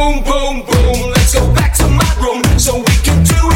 Boom, boom, boom. Let's go back to my room so we can do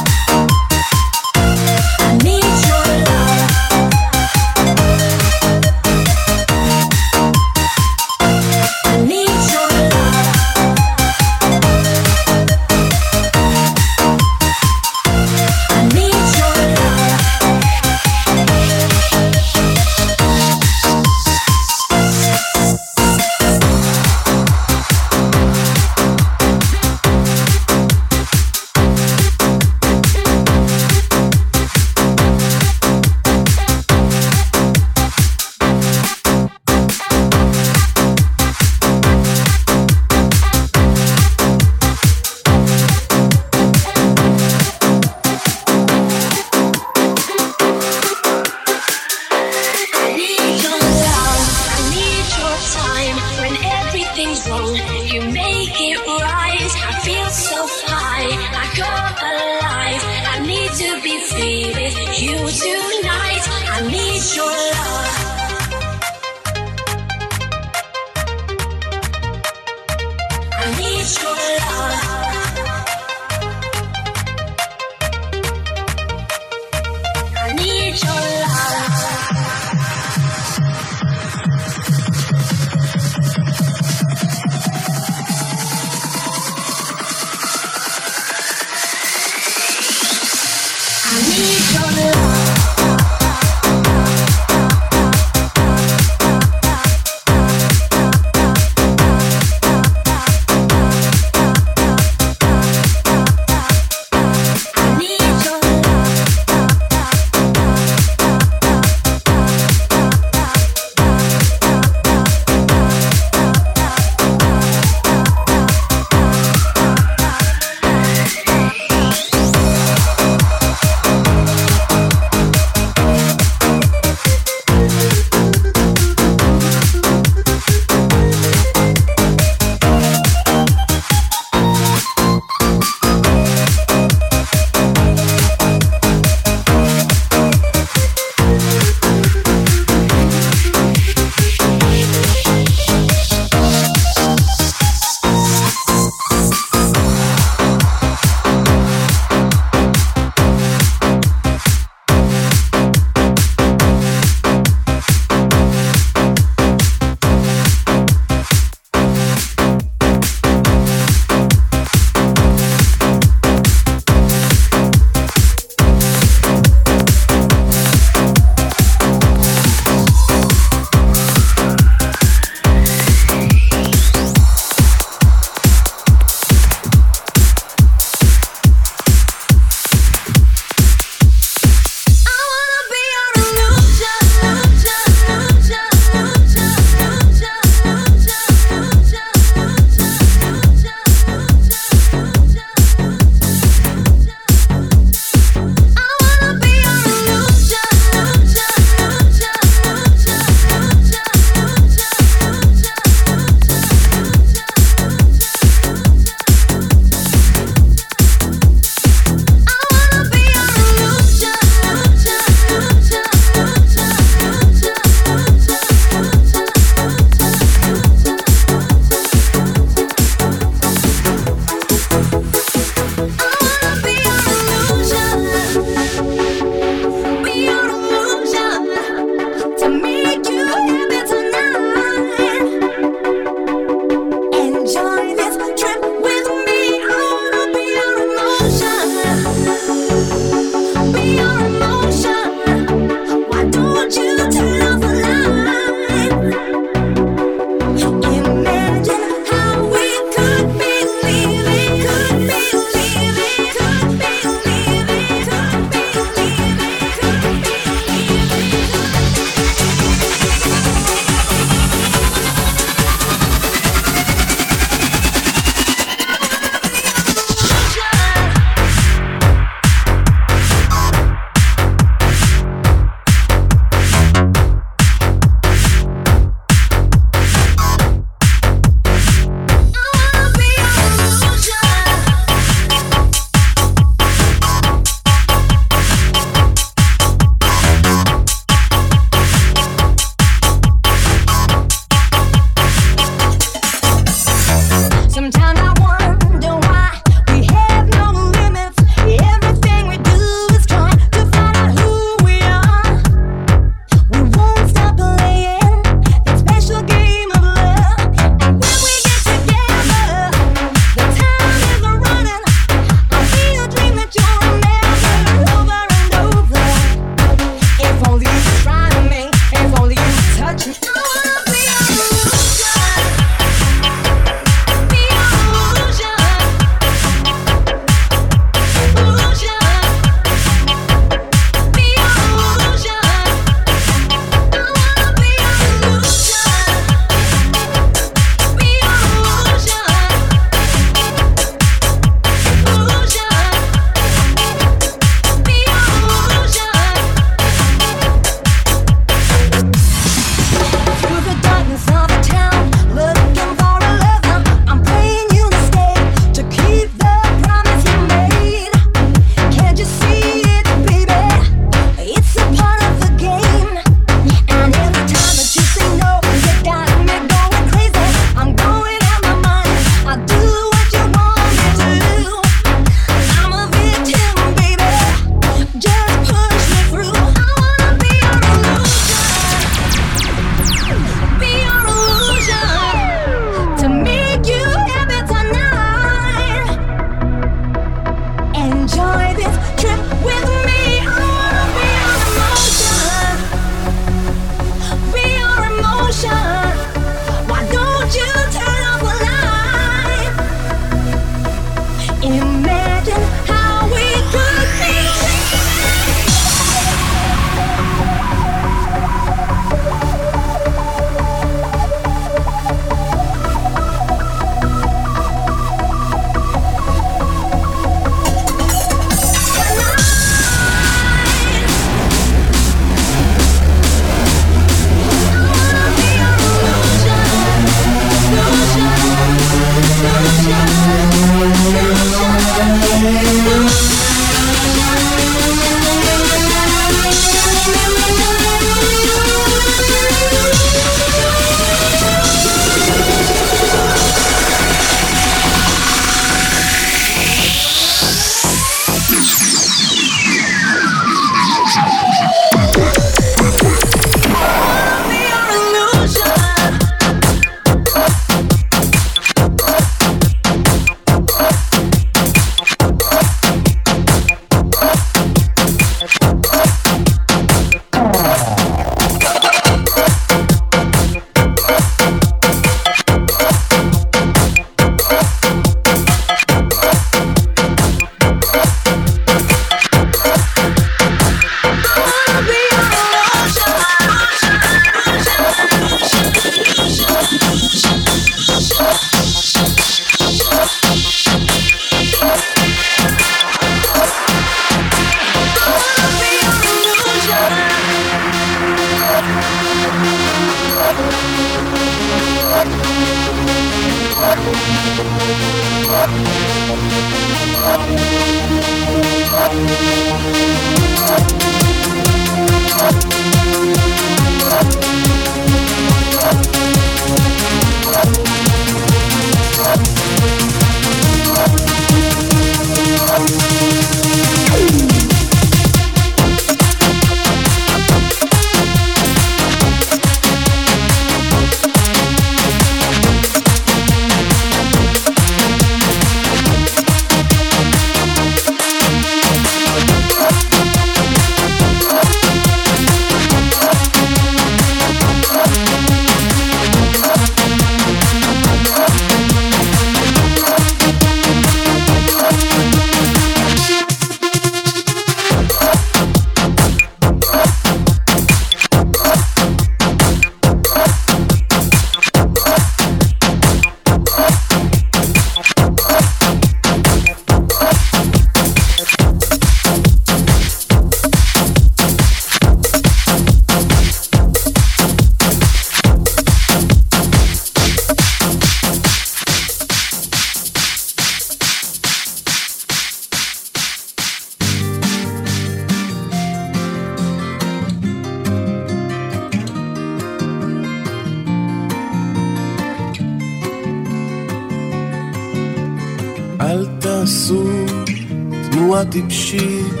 טיפשית,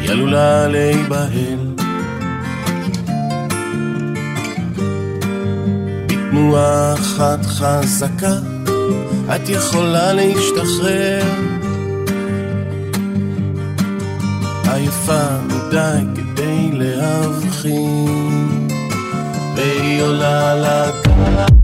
היא עלולה להיבהל. בתנועה אחת חזקה, את יכולה להשתחרר. עייפה מדי כדי להבחין, והיא עולה לקהל.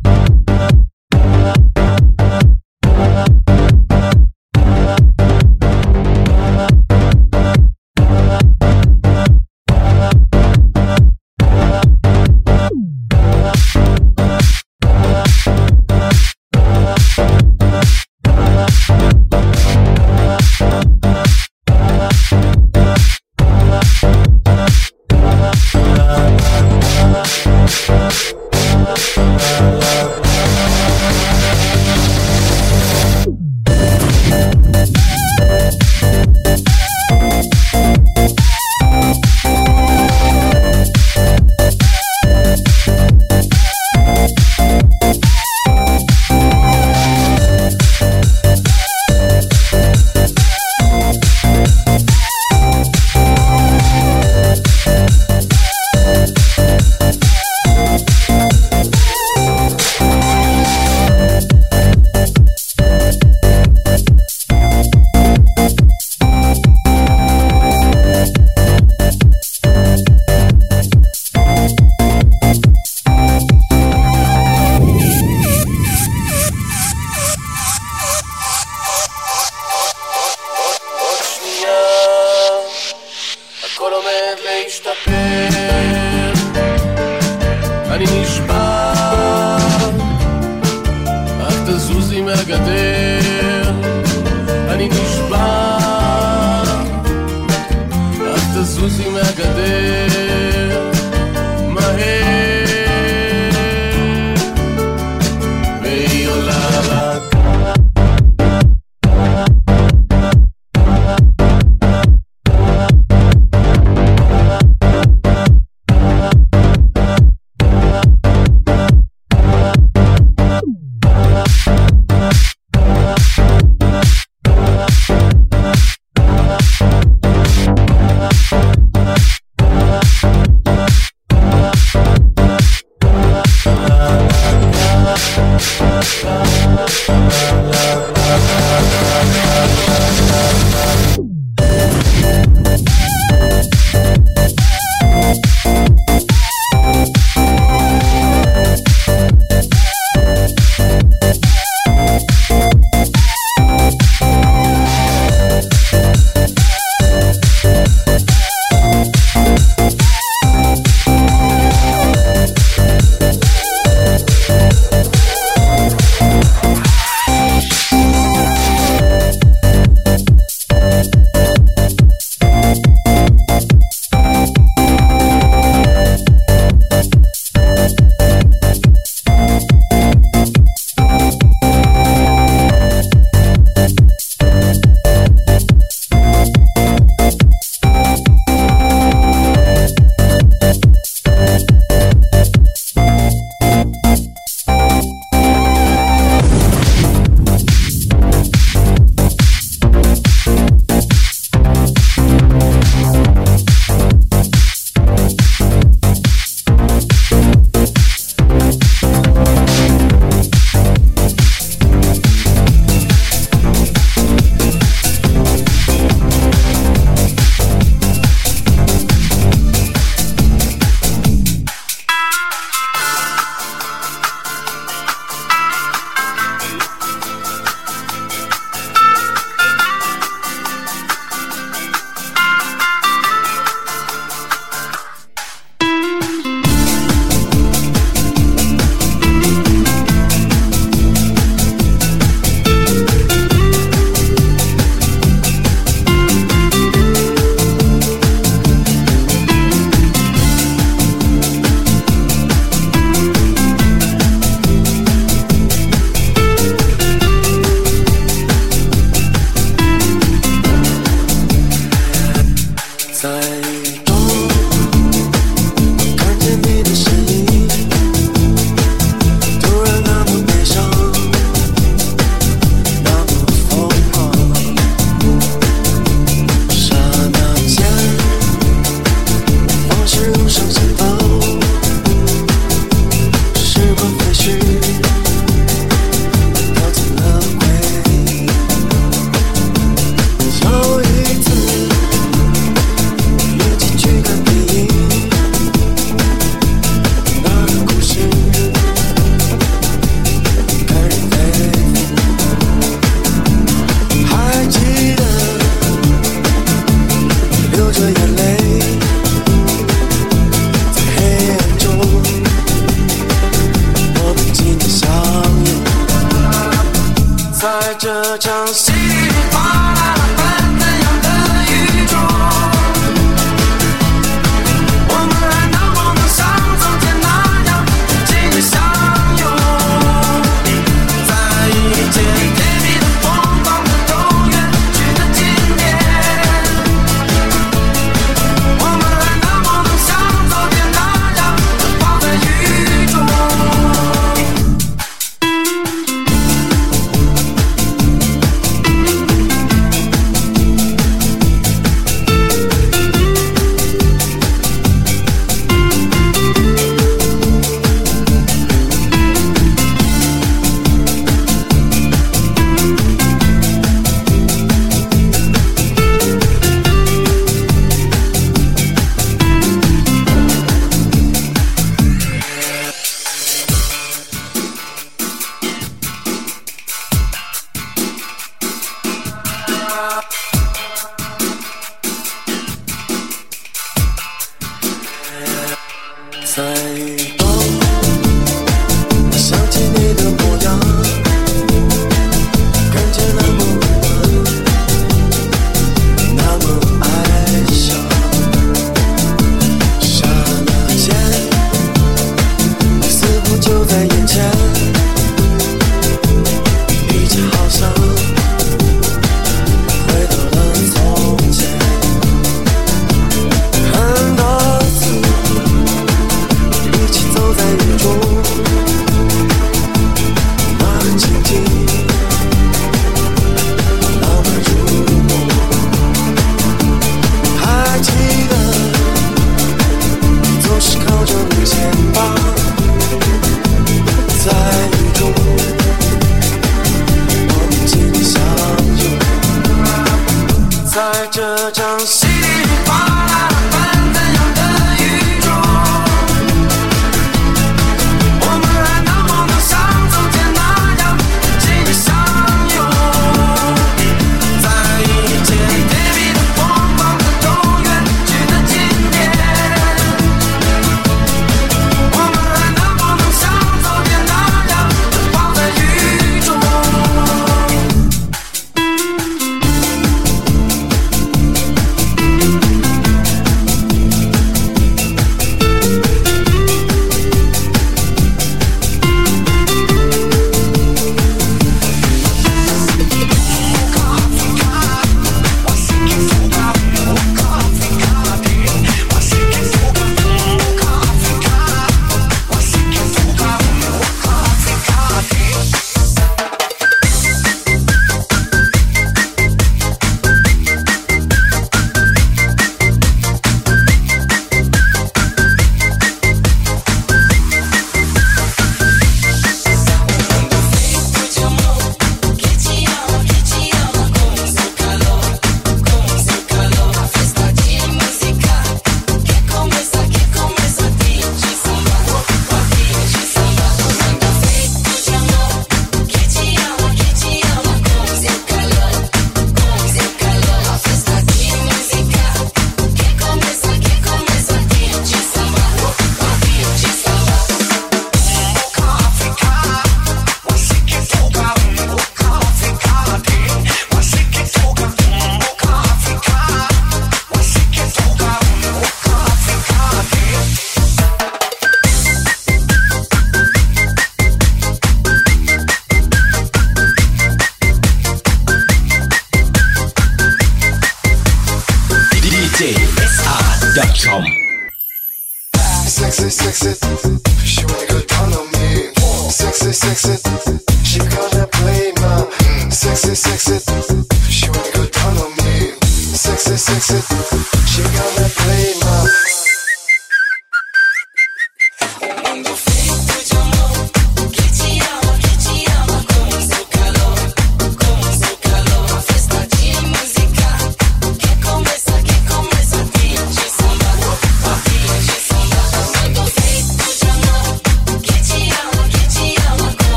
stop.